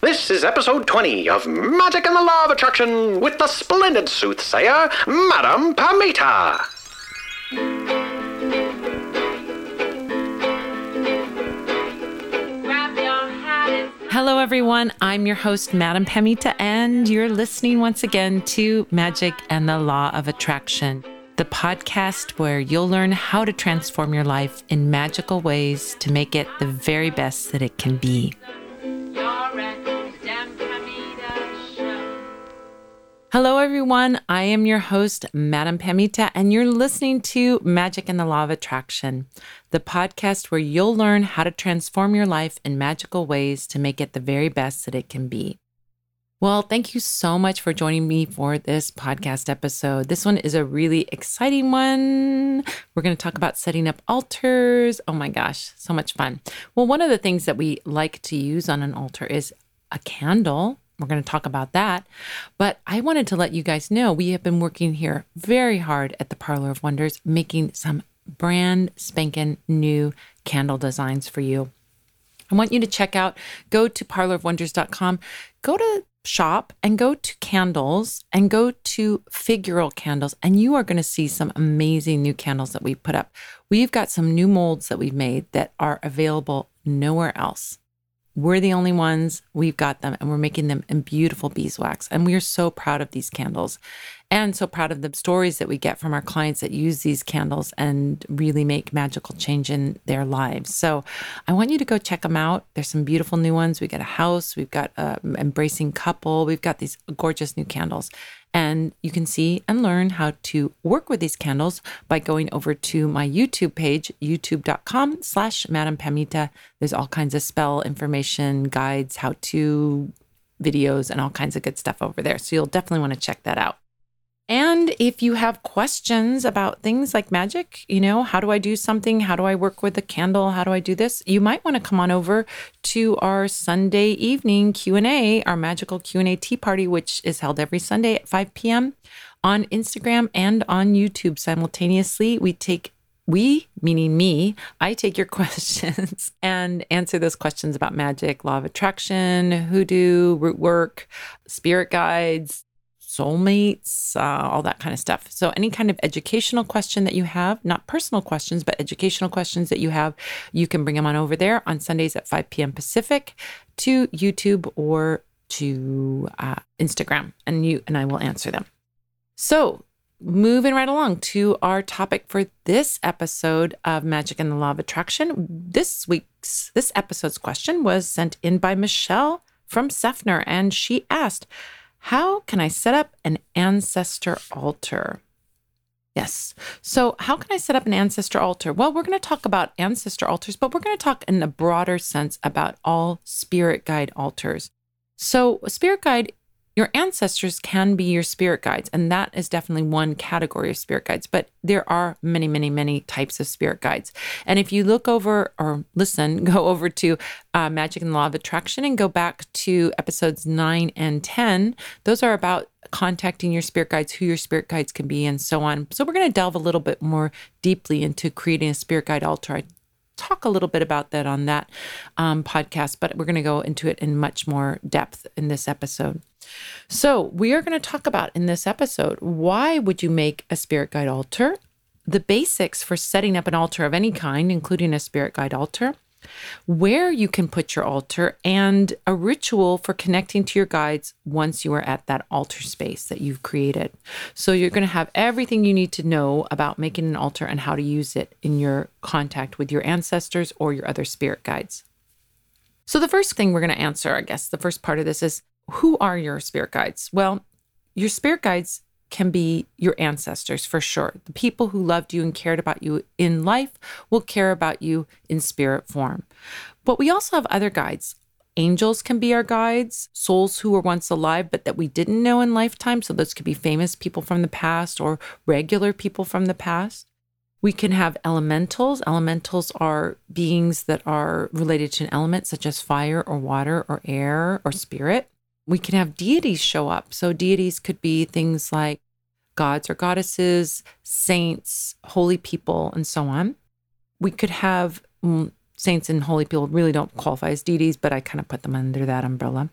This is episode 20 of Magic and the Law of Attraction with the splendid soothsayer, Madame Pamita. Hello, everyone. I'm your host, Madame Pamita, and you're listening once again to Magic and the Law of Attraction, the podcast where you'll learn how to transform your life in magical ways to make it the very best that it can be. Hello, everyone. I am your host, Madame Pamita, and you're listening to Magic and the Law of Attraction, the podcast where you'll learn how to transform your life in magical ways to make it the very best that it can be. Well, thank you so much for joining me for this podcast episode. This one is a really exciting one. We're going to talk about setting up altars. Oh my gosh, so much fun. Well, one of the things that we like to use on an altar is a candle we're going to talk about that. But I wanted to let you guys know we have been working here very hard at the Parlor of Wonders, making some brand spanking new candle designs for you. I want you to check out, go to parlorofwonders.com, go to shop and go to candles and go to figural candles, and you are going to see some amazing new candles that we put up. We've got some new molds that we've made that are available nowhere else. We're the only ones. We've got them and we're making them in beautiful beeswax. And we are so proud of these candles and so proud of the stories that we get from our clients that use these candles and really make magical change in their lives. So I want you to go check them out. There's some beautiful new ones. We've got a house, we've got an um, embracing couple, we've got these gorgeous new candles. And you can see and learn how to work with these candles by going over to my YouTube page, youtube.com slash Madame Pamita. There's all kinds of spell information, guides, how to videos, and all kinds of good stuff over there. So you'll definitely want to check that out. And if you have questions about things like magic, you know, how do I do something? How do I work with a candle? How do I do this? You might want to come on over to our Sunday evening Q&A, our magical Q&A tea party which is held every Sunday at 5 p.m. on Instagram and on YouTube simultaneously. We take we, meaning me, I take your questions and answer those questions about magic, law of attraction, hoodoo, root work, spirit guides, soulmates, uh, all that kind of stuff. So, any kind of educational question that you have, not personal questions, but educational questions that you have, you can bring them on over there on Sundays at 5 p.m. Pacific to YouTube or to uh, Instagram, and you and I will answer them. So, moving right along to our topic for this episode of Magic and the Law of Attraction. This week's this episode's question was sent in by Michelle from Seffner, and she asked. How can I set up an ancestor altar? Yes. So, how can I set up an ancestor altar? Well, we're going to talk about ancestor altars, but we're going to talk in a broader sense about all spirit guide altars. So, spirit guide your ancestors can be your spirit guides, and that is definitely one category of spirit guides, but there are many, many, many types of spirit guides. And if you look over or listen, go over to uh, Magic and the Law of Attraction and go back to episodes nine and 10, those are about contacting your spirit guides, who your spirit guides can be, and so on. So, we're going to delve a little bit more deeply into creating a spirit guide altar. I talk a little bit about that on that um, podcast, but we're going to go into it in much more depth in this episode. So, we are going to talk about in this episode why would you make a spirit guide altar? The basics for setting up an altar of any kind, including a spirit guide altar, where you can put your altar, and a ritual for connecting to your guides once you are at that altar space that you've created. So, you're going to have everything you need to know about making an altar and how to use it in your contact with your ancestors or your other spirit guides. So, the first thing we're going to answer, I guess, the first part of this is who are your spirit guides? Well, your spirit guides can be your ancestors for sure. The people who loved you and cared about you in life will care about you in spirit form. But we also have other guides. Angels can be our guides, souls who were once alive but that we didn't know in lifetime. So those could be famous people from the past or regular people from the past. We can have elementals. Elementals are beings that are related to an element such as fire or water or air or spirit we can have deities show up. So deities could be things like gods or goddesses, saints, holy people, and so on. We could have mm, saints and holy people really don't qualify as deities, but I kind of put them under that umbrella.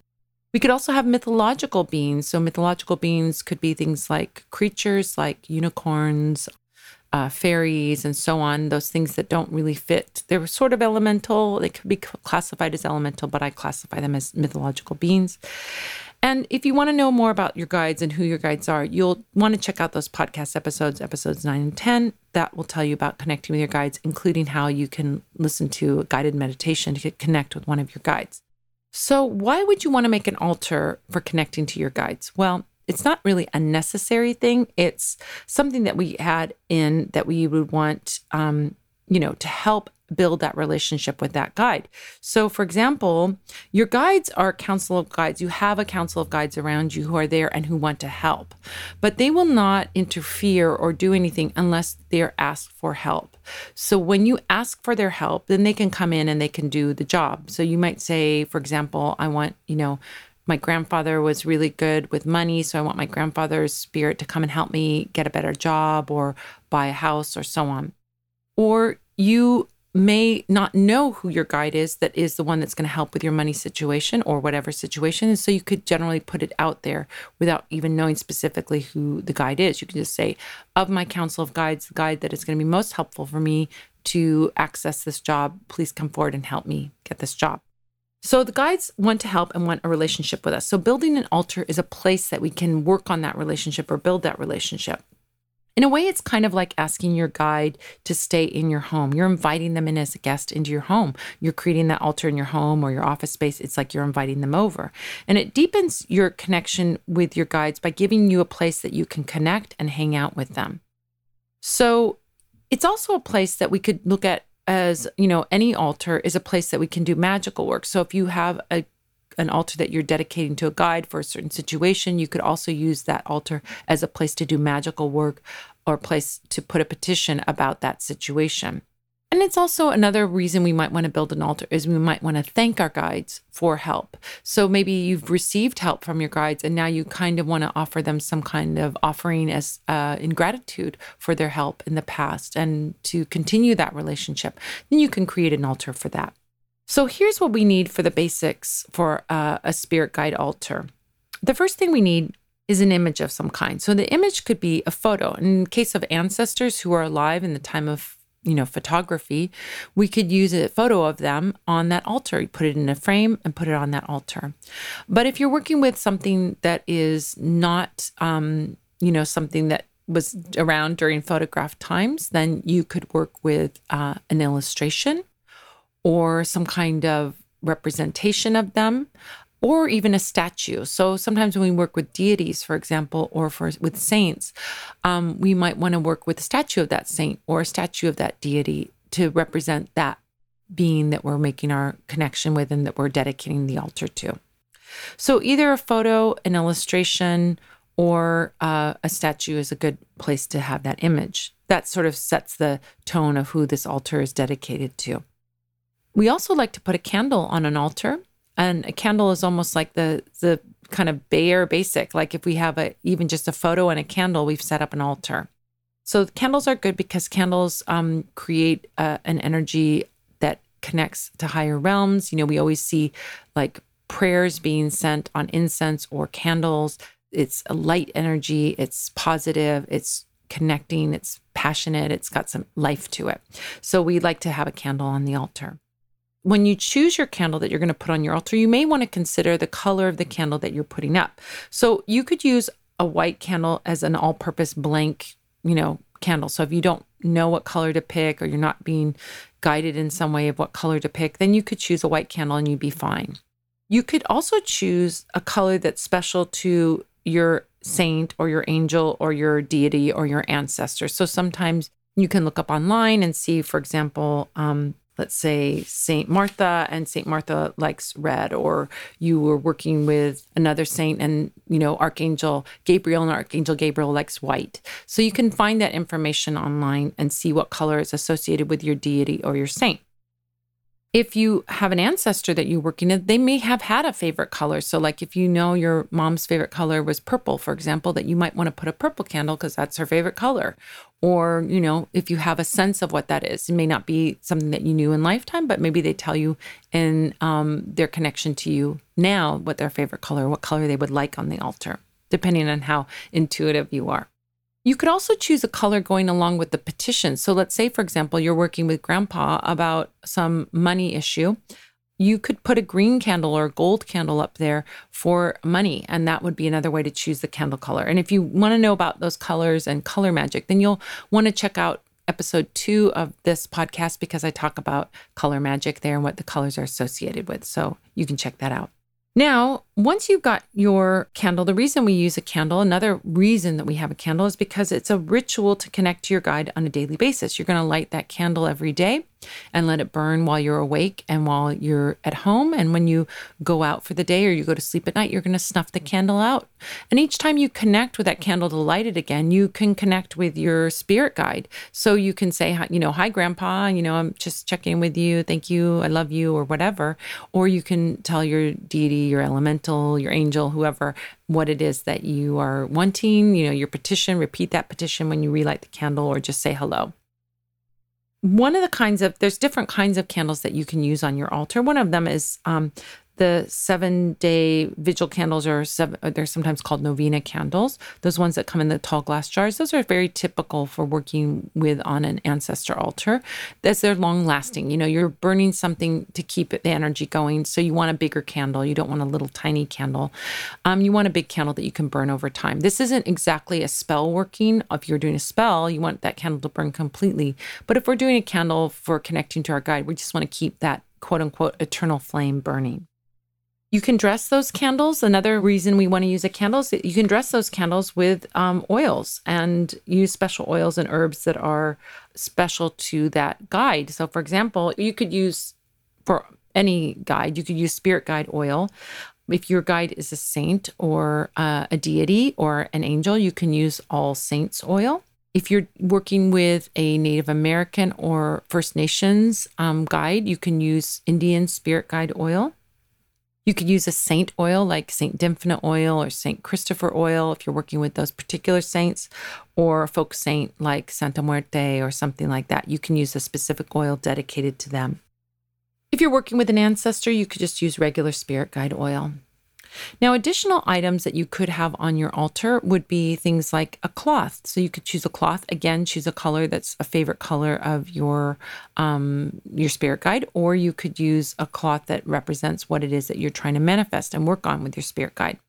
We could also have mythological beings. So, mythological beings could be things like creatures like unicorns, uh, fairies, and so on, those things that don't really fit. They're sort of elemental. They could be classified as elemental, but I classify them as mythological beings. And if you want to know more about your guides and who your guides are, you'll want to check out those podcast episodes, episodes nine and 10. That will tell you about connecting with your guides, including how you can listen to a guided meditation to connect with one of your guides. So, why would you want to make an altar for connecting to your guides? Well, it's not really a necessary thing. It's something that we had in that we would want, um, you know, to help build that relationship with that guide. So, for example, your guides are council of guides. You have a council of guides around you who are there and who want to help, but they will not interfere or do anything unless they're asked for help. So, when you ask for their help, then they can come in and they can do the job. So, you might say, for example, I want, you know, my grandfather was really good with money, so I want my grandfather's spirit to come and help me get a better job or buy a house or so on. Or you may not know who your guide is that is the one that's going to help with your money situation or whatever situation. And so you could generally put it out there without even knowing specifically who the guide is. You can just say, of my council of guides, the guide that is going to be most helpful for me to access this job, please come forward and help me get this job. So the guides want to help and want a relationship with us. So building an altar is a place that we can work on that relationship or build that relationship. In a way, it's kind of like asking your guide to stay in your home. You're inviting them in as a guest into your home. You're creating that altar in your home or your office space. It's like you're inviting them over. And it deepens your connection with your guides by giving you a place that you can connect and hang out with them. So it's also a place that we could look at as you know any altar is a place that we can do magical work. So if you have a an altar that you're dedicating to a guide for a certain situation you could also use that altar as a place to do magical work or a place to put a petition about that situation and it's also another reason we might want to build an altar is we might want to thank our guides for help. So maybe you've received help from your guides and now you kind of want to offer them some kind of offering as uh, in gratitude for their help in the past and to continue that relationship. Then you can create an altar for that. So here's what we need for the basics for uh, a spirit guide altar. The first thing we need is an image of some kind. So the image could be a photo. In case of ancestors who are alive in the time of you know, photography, we could use a photo of them on that altar. You put it in a frame and put it on that altar. But if you're working with something that is not, um, you know, something that was around during photograph times, then you could work with uh, an illustration or some kind of representation of them or even a statue. So sometimes when we work with deities, for example, or for with saints, um, we might want to work with a statue of that saint or a statue of that deity to represent that being that we're making our connection with and that we're dedicating the altar to. So either a photo, an illustration, or uh, a statue is a good place to have that image. That sort of sets the tone of who this altar is dedicated to. We also like to put a candle on an altar and a candle is almost like the the kind of bare basic like if we have a even just a photo and a candle we've set up an altar. So candles are good because candles um, create uh, an energy that connects to higher realms. You know we always see like prayers being sent on incense or candles. It's a light energy. It's positive. It's connecting. It's passionate. It's got some life to it. So we like to have a candle on the altar when you choose your candle that you're going to put on your altar, you may want to consider the color of the candle that you're putting up. So you could use a white candle as an all purpose blank, you know, candle. So if you don't know what color to pick or you're not being guided in some way of what color to pick, then you could choose a white candle and you'd be fine. You could also choose a color that's special to your saint or your angel or your deity or your ancestor. So sometimes you can look up online and see, for example, um, let's say Saint Martha and Saint Martha likes red, or you were working with another saint and you know Archangel Gabriel and Archangel Gabriel likes white. So you can find that information online and see what color is associated with your deity or your saint. If you have an ancestor that you're working with, they may have had a favorite color. So, like if you know your mom's favorite color was purple, for example, that you might want to put a purple candle because that's her favorite color. Or, you know, if you have a sense of what that is, it may not be something that you knew in lifetime, but maybe they tell you in um, their connection to you now what their favorite color, what color they would like on the altar, depending on how intuitive you are. You could also choose a color going along with the petition. So let's say, for example, you're working with grandpa about some money issue. You could put a green candle or a gold candle up there for money, and that would be another way to choose the candle color. And if you want to know about those colors and color magic, then you'll want to check out episode two of this podcast because I talk about color magic there and what the colors are associated with. So you can check that out. Now, once you've got your candle, the reason we use a candle, another reason that we have a candle is because it's a ritual to connect to your guide on a daily basis. You're going to light that candle every day and let it burn while you're awake and while you're at home. And when you go out for the day or you go to sleep at night, you're going to snuff the candle out. And each time you connect with that candle to light it again, you can connect with your spirit guide. So you can say, you know, hi, grandpa, you know, I'm just checking with you. Thank you. I love you or whatever. Or you can tell your deity, your elemental, your angel, whoever, what it is that you are wanting, you know, your petition, repeat that petition when you relight the candle or just say hello one of the kinds of there's different kinds of candles that you can use on your altar. One of them is um, the seven day vigil candles are seven, they're sometimes called novena candles. Those ones that come in the tall glass jars those are very typical for working with on an ancestor altar. That's they're long lasting. You know you're burning something to keep the energy going. So you want a bigger candle. You don't want a little tiny candle. Um, you want a big candle that you can burn over time. This isn't exactly a spell working. If you're doing a spell you want that candle to burn completely. But if we're doing a candle for connecting to our guide we just want to keep that quote unquote eternal flame burning you can dress those candles. Another reason we want to use a candle is you can dress those candles with um, oils and use special oils and herbs that are special to that guide. So, for example, you could use for any guide, you could use spirit guide oil. If your guide is a saint or uh, a deity or an angel, you can use all saints oil. If you're working with a Native American or First Nations um, guide, you can use Indian spirit guide oil. You could use a saint oil like Saint Dymphna oil or Saint Christopher oil if you're working with those particular saints, or a folk saint like Santa Muerte or something like that. You can use a specific oil dedicated to them. If you're working with an ancestor, you could just use regular spirit guide oil. Now, additional items that you could have on your altar would be things like a cloth. So you could choose a cloth. Again, choose a color that's a favorite color of your um, your spirit guide, or you could use a cloth that represents what it is that you're trying to manifest and work on with your spirit guide.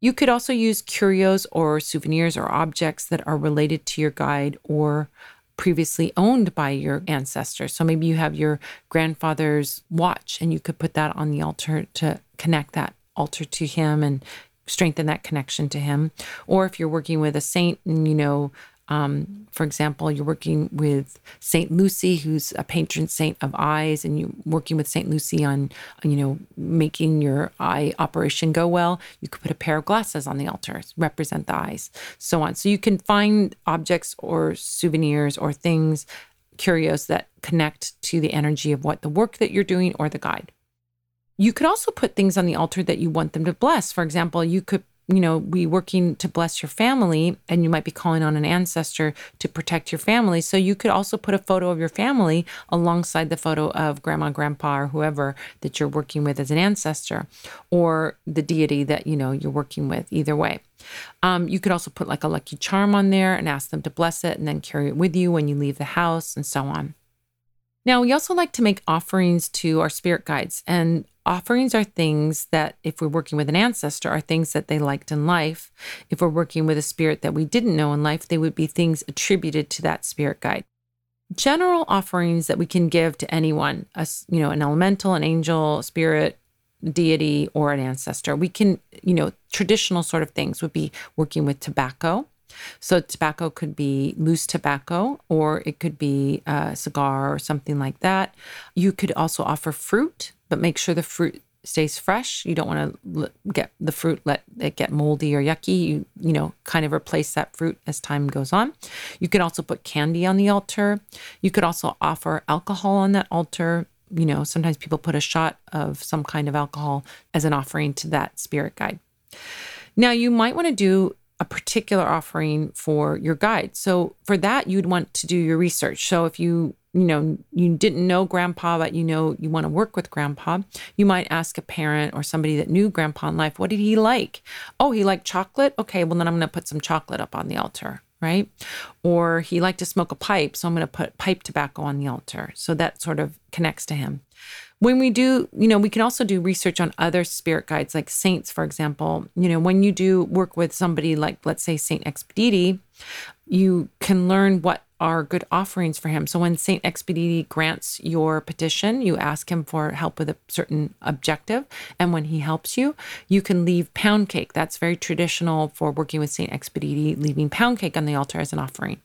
You could also use curios or souvenirs or objects that are related to your guide or previously owned by your ancestors. So maybe you have your grandfather's watch and you could put that on the altar to connect that altar to him and strengthen that connection to him. Or if you're working with a saint and you know, um, for example, you're working with Saint Lucy, who's a patron saint of eyes, and you're working with Saint Lucy on, you know, making your eye operation go well. You could put a pair of glasses on the altar, represent the eyes, so on. So you can find objects or souvenirs or things, curios that connect to the energy of what the work that you're doing or the guide. You could also put things on the altar that you want them to bless. For example, you could you know, be working to bless your family, and you might be calling on an ancestor to protect your family. So you could also put a photo of your family alongside the photo of grandma, grandpa, or whoever that you're working with as an ancestor, or the deity that you know you're working with. Either way, um, you could also put like a lucky charm on there and ask them to bless it, and then carry it with you when you leave the house, and so on. Now, we also like to make offerings to our spirit guides, and offerings are things that, if we're working with an ancestor, are things that they liked in life. If we're working with a spirit that we didn't know in life, they would be things attributed to that spirit guide. General offerings that we can give to anyone, a, you know, an elemental, an angel, spirit, deity, or an ancestor. We can, you know, traditional sort of things would be working with tobacco so tobacco could be loose tobacco or it could be a cigar or something like that. You could also offer fruit, but make sure the fruit stays fresh. You don't want to get the fruit let it get moldy or yucky. You you know kind of replace that fruit as time goes on. You could also put candy on the altar. You could also offer alcohol on that altar you know, sometimes people put a shot of some kind of alcohol as an offering to that spirit guide. Now, you might want to do a particular offering for your guide. So for that, you'd want to do your research. So if you you know you didn't know grandpa but you know you want to work with grandpa you might ask a parent or somebody that knew grandpa in life what did he like? Oh he liked chocolate? Okay well then i'm going to put some chocolate up on the altar right? Or he liked to smoke a pipe so i'm going to put pipe tobacco on the altar. So that sort of connects to him. When we do, you know, we can also do research on other spirit guides, like saints, for example. You know, when you do work with somebody like, let's say, Saint Expediti, you can learn what are good offerings for him. So when Saint Expediti grants your petition, you ask him for help with a certain objective. And when he helps you, you can leave pound cake. That's very traditional for working with Saint Expediti, leaving pound cake on the altar as an offering.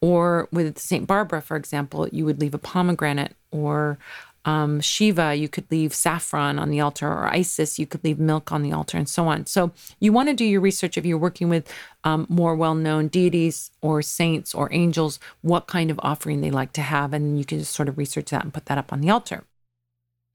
Or with Saint Barbara, for example, you would leave a pomegranate or um, Shiva, you could leave saffron on the altar, or Isis, you could leave milk on the altar, and so on. So you want to do your research if you're working with um, more well known deities or saints or angels, what kind of offering they like to have. And you can just sort of research that and put that up on the altar.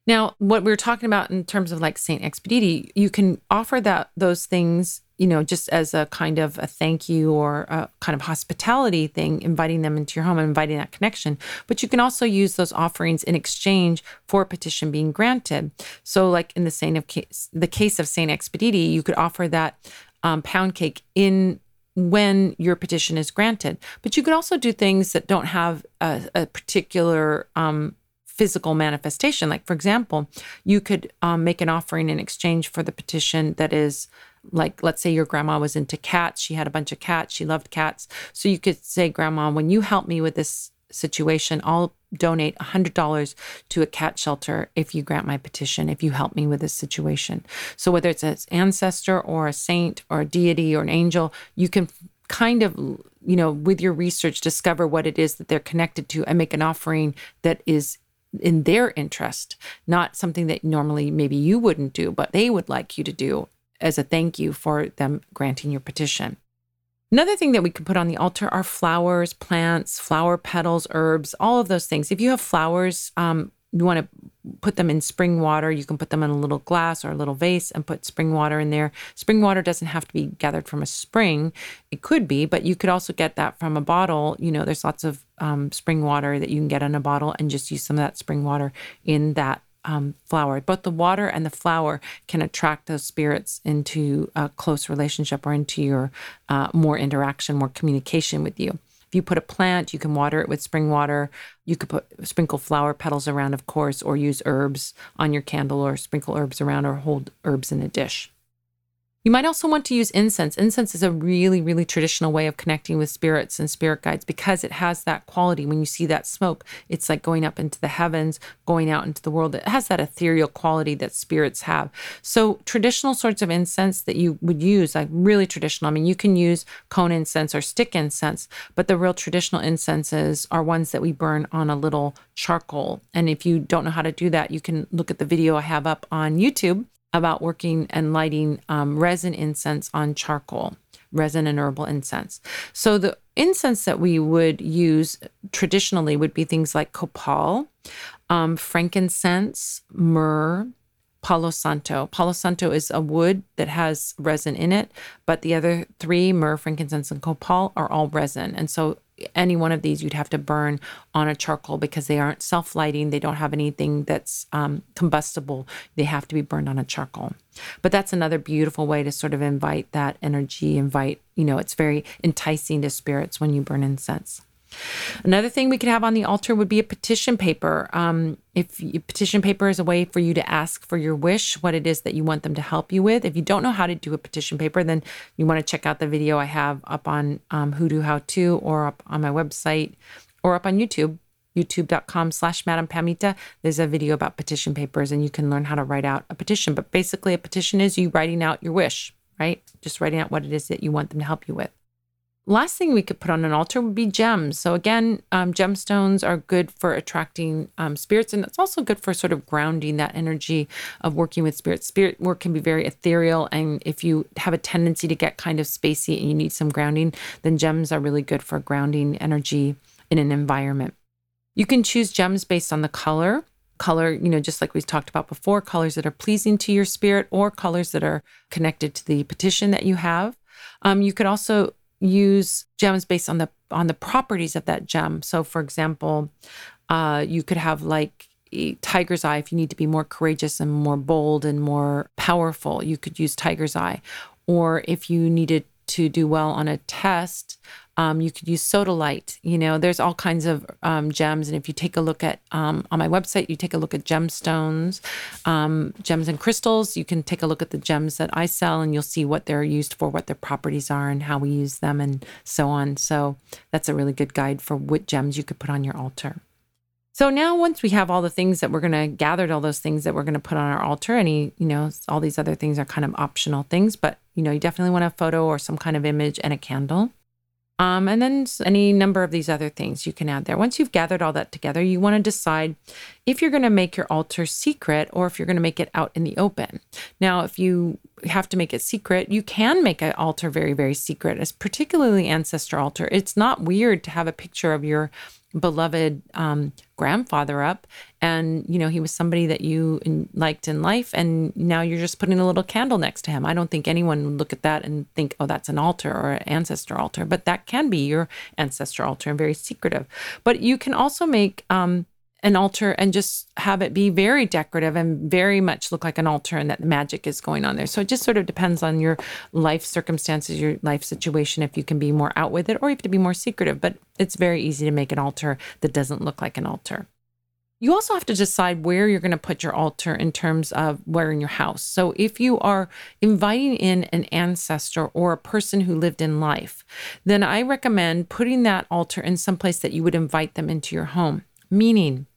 Now, what we are talking about in terms of like Saint Expediti, you can offer that those things you know, just as a kind of a thank you or a kind of hospitality thing, inviting them into your home and inviting that connection. But you can also use those offerings in exchange for a petition being granted. So, like in the Saint of case, the case of Saint Expediti, you could offer that um, pound cake in when your petition is granted. But you could also do things that don't have a, a particular um, physical manifestation. Like, for example, you could um, make an offering in exchange for the petition that is like let's say your grandma was into cats. She had a bunch of cats. She loved cats. So you could say grandma when you help me with this situation i'll donate $100 to a cat shelter if you grant my petition if you help me with this situation. So whether it's an ancestor or a saint or a deity or an angel you can kind of you know with your research discover what it is that they're connected to and make an offering that is in their interest not something that normally maybe you wouldn't do but they would like you to do as a thank you for them granting your petition. Another thing that we could put on the altar are flowers, plants, flower petals, herbs, all of those things. If you have flowers, um, you want to put them in spring water. You can put them in a little glass or a little vase and put spring water in there. Spring water doesn't have to be gathered from a spring. It could be, but you could also get that from a bottle. You know, there's lots of um, spring water that you can get in a bottle and just use some of that spring water in that um, flower. Both the water and the flower can attract those spirits into a close relationship or into your uh, more interaction, more communication with you. If you put a plant, you can water it with spring water. You could put sprinkle flower petals around, of course, or use herbs on your candle, or sprinkle herbs around, or hold herbs in a dish. You might also want to use incense. Incense is a really, really traditional way of connecting with spirits and spirit guides because it has that quality. When you see that smoke, it's like going up into the heavens, going out into the world. It has that ethereal quality that spirits have. So, traditional sorts of incense that you would use, like really traditional, I mean, you can use cone incense or stick incense, but the real traditional incenses are ones that we burn on a little charcoal. And if you don't know how to do that, you can look at the video I have up on YouTube about working and lighting um, resin incense on charcoal, resin and herbal incense. So the incense that we would use traditionally would be things like copal, um, frankincense, myrrh, Palo Santo. Palo Santo is a wood that has resin in it, but the other three, myrrh, frankincense, and copal, are all resin. And so any one of these you'd have to burn on a charcoal because they aren't self lighting. They don't have anything that's um, combustible. They have to be burned on a charcoal. But that's another beautiful way to sort of invite that energy, invite, you know, it's very enticing to spirits when you burn incense. Another thing we could have on the altar would be a petition paper. Um, if you, petition paper is a way for you to ask for your wish, what it is that you want them to help you with. If you don't know how to do a petition paper, then you want to check out the video I have up on um, Hoodoo How To or up on my website or up on YouTube youtube.com slash Madame Pamita there's a video about petition papers and you can learn how to write out a petition but basically a petition is you writing out your wish right just writing out what it is that you want them to help you with Last thing we could put on an altar would be gems. So, again, um, gemstones are good for attracting um, spirits, and it's also good for sort of grounding that energy of working with spirits. Spirit work can be very ethereal, and if you have a tendency to get kind of spacey and you need some grounding, then gems are really good for grounding energy in an environment. You can choose gems based on the color color, you know, just like we talked about before, colors that are pleasing to your spirit or colors that are connected to the petition that you have. Um, you could also use gems based on the on the properties of that gem. So, for example, uh, you could have like tiger's eye if you need to be more courageous and more bold and more powerful. You could use tiger's eye, or if you needed to do well on a test, um, you could use sodalite. You know, there's all kinds of um, gems. And if you take a look at um, on my website, you take a look at gemstones, um, gems and crystals. You can take a look at the gems that I sell, and you'll see what they're used for, what their properties are, and how we use them, and so on. So that's a really good guide for what gems you could put on your altar. So now, once we have all the things that we're going to gathered, all those things that we're going to put on our altar, any, you know, all these other things are kind of optional things, but, you know, you definitely want a photo or some kind of image and a candle. Um, and then any number of these other things you can add there. Once you've gathered all that together, you want to decide if you're going to make your altar secret or if you're going to make it out in the open. Now, if you have to make it secret, you can make an altar very, very secret, as particularly ancestor altar. It's not weird to have a picture of your beloved um, grandfather up. And you know he was somebody that you in, liked in life and now you're just putting a little candle next to him. I don't think anyone would look at that and think oh that's an altar or an ancestor altar but that can be your ancestor altar and very secretive. But you can also make um, an altar and just have it be very decorative and very much look like an altar and that the magic is going on there. So it just sort of depends on your life circumstances, your life situation, if you can be more out with it or you have to be more secretive. But it's very easy to make an altar that doesn't look like an altar. You also have to decide where you're going to put your altar in terms of where in your house. So, if you are inviting in an ancestor or a person who lived in life, then I recommend putting that altar in some place that you would invite them into your home. Meaning,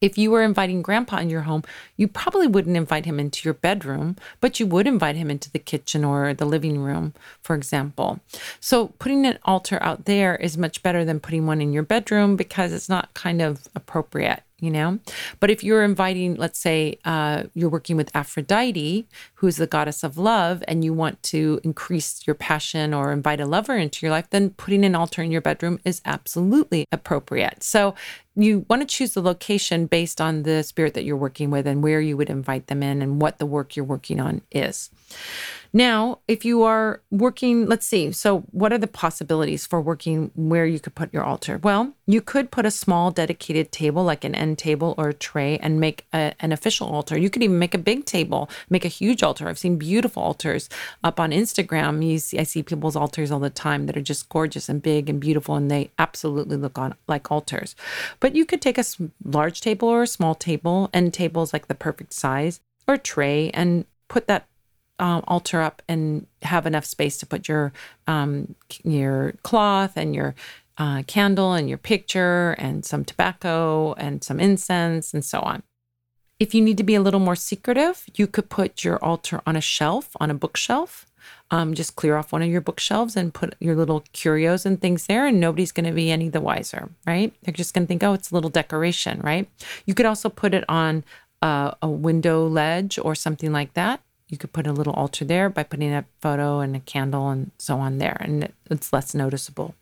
if you were inviting grandpa in your home, you probably wouldn't invite him into your bedroom, but you would invite him into the kitchen or the living room, for example. So putting an altar out there is much better than putting one in your bedroom because it's not kind of appropriate you know? But if you're inviting, let's say uh, you're working with Aphrodite, who's the goddess of love, and you want to increase your passion or invite a lover into your life, then putting an altar in your bedroom is absolutely appropriate. So you want to choose the location based on the spirit that you're working with and where you would invite them in and what the work you're working on is. Now, if you are working, let's see, so what are the possibilities for working where you could put your altar? Well, you could put a small dedicated table, like an end table or a tray, and make a, an official altar. You could even make a big table, make a huge altar. I've seen beautiful altars up on Instagram. You see, I see people's altars all the time that are just gorgeous and big and beautiful, and they absolutely look on like altars. But you could take a large table or a small table, end tables like the perfect size, or tray, and put that um, altar up and have enough space to put your um, your cloth and your uh, candle and your picture and some tobacco and some incense and so on. If you need to be a little more secretive, you could put your altar on a shelf, on a bookshelf. Um, just clear off one of your bookshelves and put your little curios and things there, and nobody's going to be any the wiser, right? They're just going to think, oh, it's a little decoration, right? You could also put it on uh, a window ledge or something like that you could put a little altar there by putting a photo and a candle and so on there, and it's less noticeable.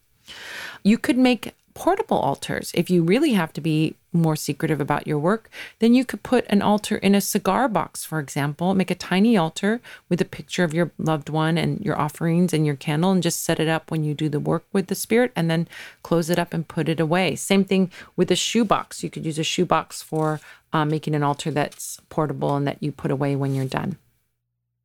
You could make portable altars. If you really have to be more secretive about your work, then you could put an altar in a cigar box, for example. Make a tiny altar with a picture of your loved one and your offerings and your candle, and just set it up when you do the work with the spirit, and then close it up and put it away. Same thing with a shoebox. You could use a shoebox for uh, making an altar that's portable and that you put away when you're done.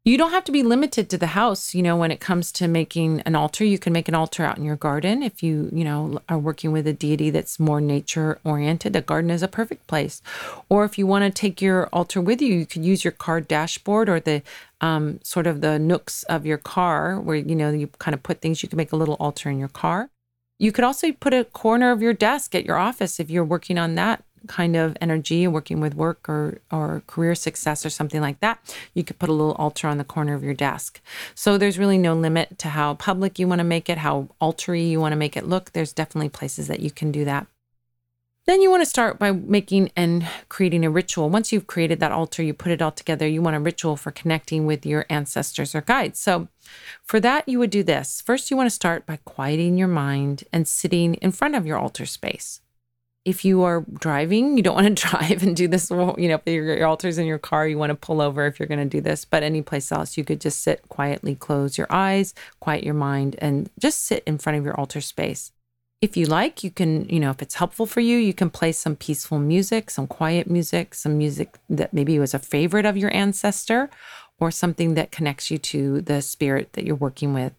You don't have to be limited to the house, you know, when it comes to making an altar. You can make an altar out in your garden if you, you know, are working with a deity that's more nature oriented. A garden is a perfect place. Or if you want to take your altar with you, you could use your car dashboard or the um, sort of the nooks of your car where, you know, you kind of put things. You can make a little altar in your car. You could also put a corner of your desk at your office if you're working on that kind of energy working with work or or career success or something like that you could put a little altar on the corner of your desk so there's really no limit to how public you want to make it how altery you want to make it look there's definitely places that you can do that then you want to start by making and creating a ritual. Once you've created that altar, you put it all together, you want a ritual for connecting with your ancestors or guides. So, for that, you would do this. First, you want to start by quieting your mind and sitting in front of your altar space. If you are driving, you don't want to drive and do this. You know, if your, your altar's in your car, you want to pull over if you're going to do this. But any place else, you could just sit quietly, close your eyes, quiet your mind, and just sit in front of your altar space. If you like, you can, you know, if it's helpful for you, you can play some peaceful music, some quiet music, some music that maybe was a favorite of your ancestor or something that connects you to the spirit that you're working with.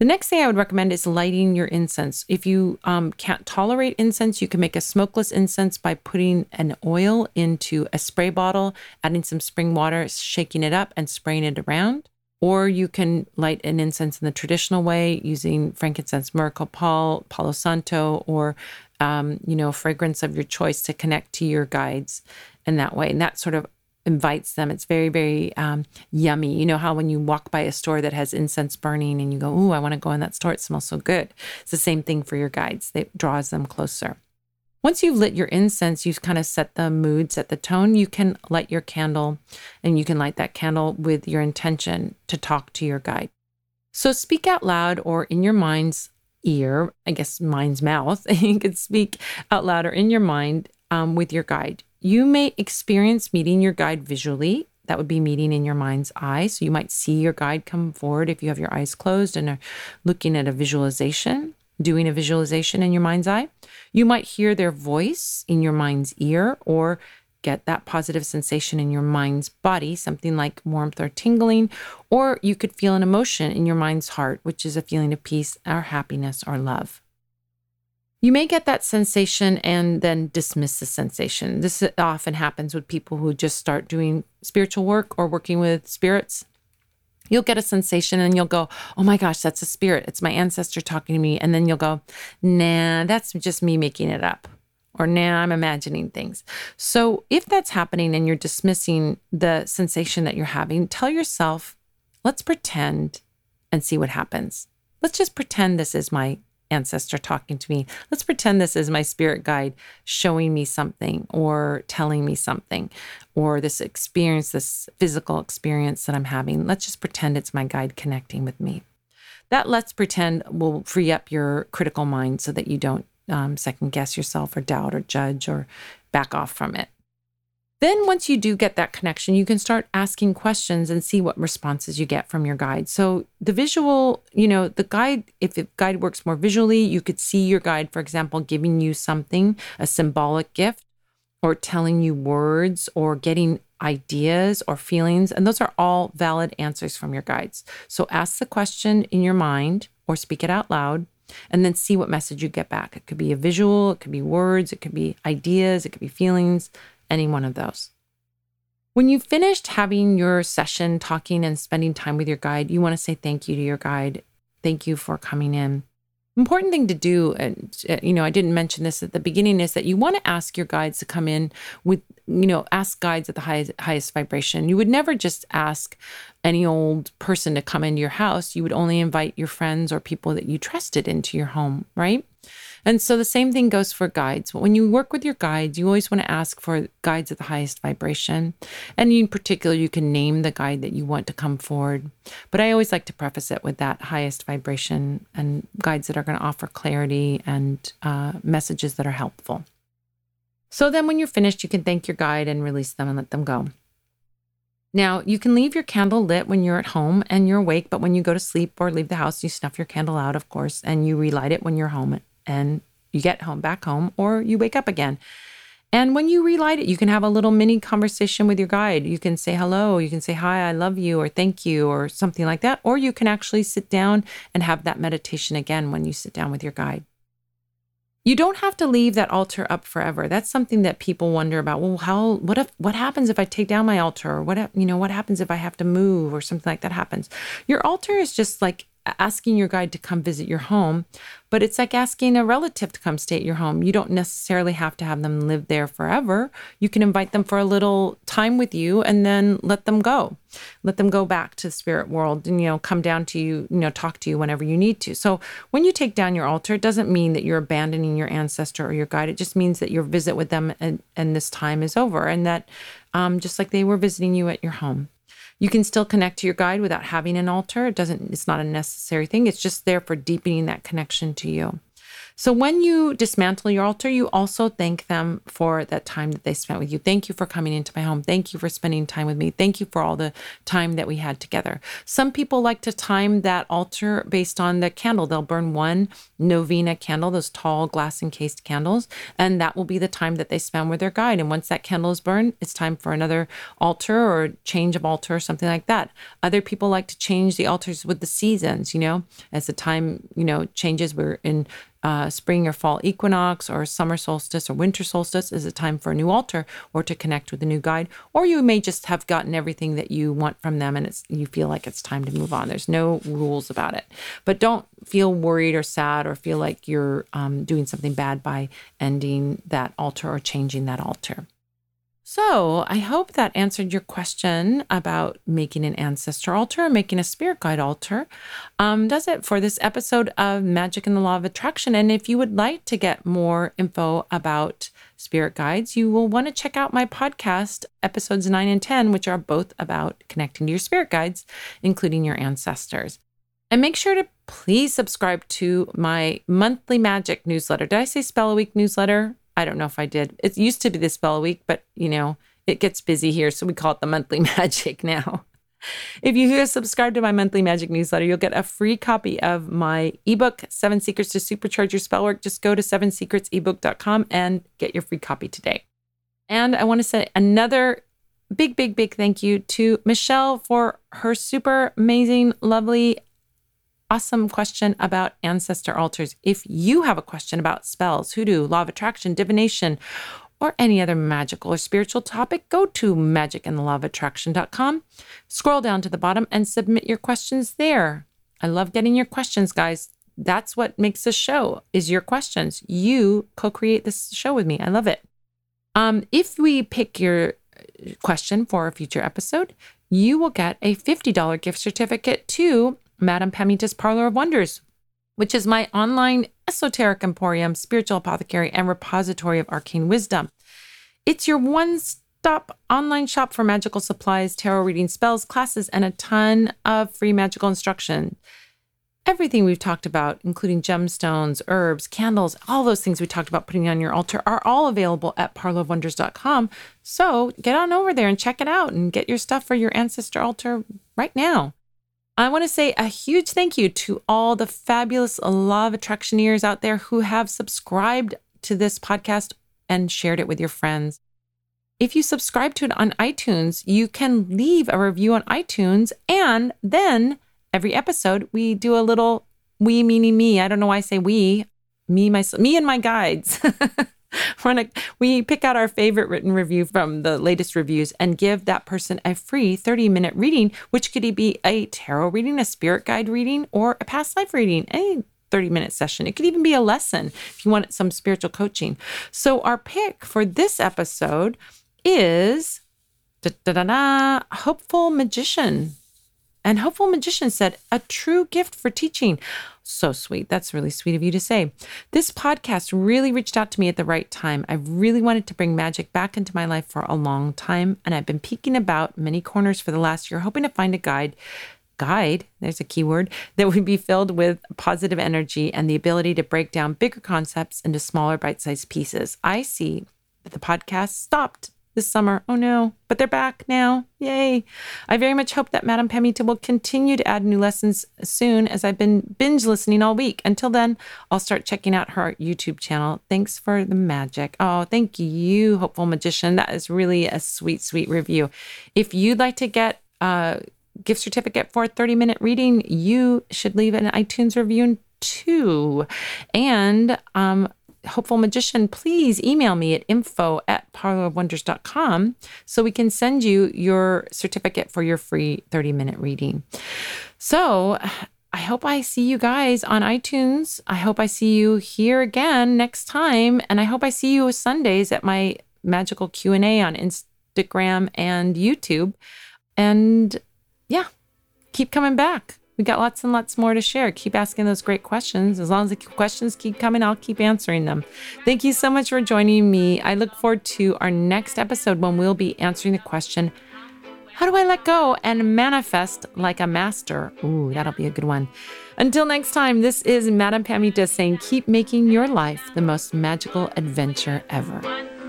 The next thing I would recommend is lighting your incense. If you um, can't tolerate incense, you can make a smokeless incense by putting an oil into a spray bottle, adding some spring water, shaking it up, and spraying it around. Or you can light an incense in the traditional way using frankincense, copal, palo santo, or um, you know, fragrance of your choice to connect to your guides in that way. And that sort of invites them. It's very, very um, yummy. You know how when you walk by a store that has incense burning and you go, Ooh, I want to go in that store. It smells so good. It's the same thing for your guides, it draws them closer. Once you've lit your incense, you've kind of set the mood, set the tone. You can light your candle and you can light that candle with your intention to talk to your guide. So speak out loud or in your mind's ear, I guess mind's mouth. you could speak out loud or in your mind um, with your guide. You may experience meeting your guide visually. That would be meeting in your mind's eye. So you might see your guide come forward if you have your eyes closed and are looking at a visualization, doing a visualization in your mind's eye. You might hear their voice in your mind's ear or get that positive sensation in your mind's body, something like warmth or tingling, or you could feel an emotion in your mind's heart, which is a feeling of peace or happiness or love. You may get that sensation and then dismiss the sensation. This often happens with people who just start doing spiritual work or working with spirits. You'll get a sensation and you'll go, Oh my gosh, that's a spirit. It's my ancestor talking to me. And then you'll go, Nah, that's just me making it up. Or nah, I'm imagining things. So if that's happening and you're dismissing the sensation that you're having, tell yourself, Let's pretend and see what happens. Let's just pretend this is my ancestor talking to me. Let's pretend this is my spirit guide showing me something or telling me something or this experience, this physical experience that I'm having. Let's just pretend it's my guide connecting with me. That let's pretend will free up your critical mind so that you don't um, second guess yourself or doubt or judge or back off from it. Then, once you do get that connection, you can start asking questions and see what responses you get from your guide. So, the visual, you know, the guide, if the guide works more visually, you could see your guide, for example, giving you something, a symbolic gift, or telling you words, or getting ideas or feelings. And those are all valid answers from your guides. So, ask the question in your mind or speak it out loud and then see what message you get back. It could be a visual, it could be words, it could be ideas, it could be feelings any one of those. When you've finished having your session, talking and spending time with your guide, you want to say thank you to your guide. Thank you for coming in. Important thing to do, and uh, you know, I didn't mention this at the beginning, is that you want to ask your guides to come in with, you know, ask guides at the highest, highest vibration. You would never just ask any old person to come into your house. You would only invite your friends or people that you trusted into your home, right? And so the same thing goes for guides. When you work with your guides, you always want to ask for guides at the highest vibration. And in particular, you can name the guide that you want to come forward. But I always like to preface it with that highest vibration and guides that are going to offer clarity and uh, messages that are helpful. So then, when you're finished, you can thank your guide and release them and let them go. Now, you can leave your candle lit when you're at home and you're awake, but when you go to sleep or leave the house, you snuff your candle out, of course, and you relight it when you're home and you get home back home or you wake up again. And when you relight it, you can have a little mini conversation with your guide. You can say hello, you can say hi, I love you, or thank you, or something like that. Or you can actually sit down and have that meditation again when you sit down with your guide. You don't have to leave that altar up forever. That's something that people wonder about. Well, how what if what happens if I take down my altar or what you know, what happens if I have to move or something like that happens? Your altar is just like asking your guide to come visit your home, but it's like asking a relative to come stay at your home. You don't necessarily have to have them live there forever. You can invite them for a little time with you and then let them go. Let them go back to the spirit world and, you know, come down to you, you know, talk to you whenever you need to. So when you take down your altar, it doesn't mean that you're abandoning your ancestor or your guide. It just means that your visit with them and, and this time is over and that um, just like they were visiting you at your home. You can still connect to your guide without having an altar. It doesn't, it's not a necessary thing. It's just there for deepening that connection to you. So when you dismantle your altar, you also thank them for that time that they spent with you. Thank you for coming into my home. Thank you for spending time with me. Thank you for all the time that we had together. Some people like to time that altar based on the candle. They'll burn one novena candle, those tall glass encased candles, and that will be the time that they spend with their guide. And once that candle is burned, it's time for another altar or change of altar or something like that. Other people like to change the altars with the seasons, you know, as the time, you know, changes. We're in uh, spring or fall equinox or summer solstice or winter solstice is a time for a new altar or to connect with a new guide or you may just have gotten everything that you want from them and it's you feel like it's time to move on there's no rules about it but don't feel worried or sad or feel like you're um, doing something bad by ending that altar or changing that altar so, I hope that answered your question about making an ancestor altar, or making a spirit guide altar. Um, does it for this episode of Magic and the Law of Attraction. And if you would like to get more info about spirit guides, you will want to check out my podcast, episodes 9 and 10, which are both about connecting to your spirit guides, including your ancestors. And make sure to please subscribe to my monthly magic newsletter. Did I say spell a week newsletter? I don't know if I did. It used to be the spell a week, but you know, it gets busy here. So we call it the monthly magic now. If you subscribe to my monthly magic newsletter, you'll get a free copy of my ebook, Seven Secrets to Supercharge Your Spellwork. Just go to sevensecretsebook.com and get your free copy today. And I want to say another big, big, big thank you to Michelle for her super amazing, lovely awesome question about ancestor altars. If you have a question about spells, hoodoo, law of attraction, divination, or any other magical or spiritual topic, go to magicandthelawofattraction.com, scroll down to the bottom, and submit your questions there. I love getting your questions, guys. That's what makes this show is your questions. You co-create this show with me. I love it. Um, if we pick your question for a future episode, you will get a $50 gift certificate to Madame Pamita's Parlor of Wonders, which is my online esoteric emporium, spiritual apothecary, and repository of arcane wisdom. It's your one stop online shop for magical supplies, tarot reading, spells, classes, and a ton of free magical instruction. Everything we've talked about, including gemstones, herbs, candles, all those things we talked about putting on your altar, are all available at parlorofwonders.com. So get on over there and check it out and get your stuff for your ancestor altar right now. I want to say a huge thank you to all the fabulous Law of Attractioneers out there who have subscribed to this podcast and shared it with your friends. If you subscribe to it on iTunes, you can leave a review on iTunes. And then every episode, we do a little we, meaning me. I don't know why I say we, me, myself, me and my guides. We're we pick out our favorite written review from the latest reviews and give that person a free 30 minute reading, which could be a tarot reading, a spirit guide reading, or a past life reading. Any 30 minute session. It could even be a lesson if you want some spiritual coaching. So, our pick for this episode is Hopeful Magician. And Hopeful Magician said, a true gift for teaching. So sweet. That's really sweet of you to say. This podcast really reached out to me at the right time. I've really wanted to bring magic back into my life for a long time, and I've been peeking about many corners for the last year, hoping to find a guide guide, there's a keyword, that would be filled with positive energy and the ability to break down bigger concepts into smaller bite sized pieces. I see that the podcast stopped this summer. Oh no, but they're back now. Yay. I very much hope that Madame Pamita will continue to add new lessons soon as I've been binge listening all week. Until then, I'll start checking out her YouTube channel. Thanks for the magic. Oh, thank you, Hopeful Magician. That is really a sweet, sweet review. If you'd like to get a gift certificate for a 30 minute reading, you should leave an iTunes review too. And um, hopeful magician, please email me at info at parlorofwonders.com so we can send you your certificate for your free 30 minute reading. So, I hope I see you guys on iTunes. I hope I see you here again next time and I hope I see you Sundays at my magical Q&A on Instagram and YouTube. And yeah, keep coming back we got lots and lots more to share. Keep asking those great questions. As long as the questions keep coming, I'll keep answering them. Thank you so much for joining me. I look forward to our next episode when we'll be answering the question How do I let go and manifest like a master? Ooh, that'll be a good one. Until next time, this is Madame Pamita saying, keep making your life the most magical adventure ever.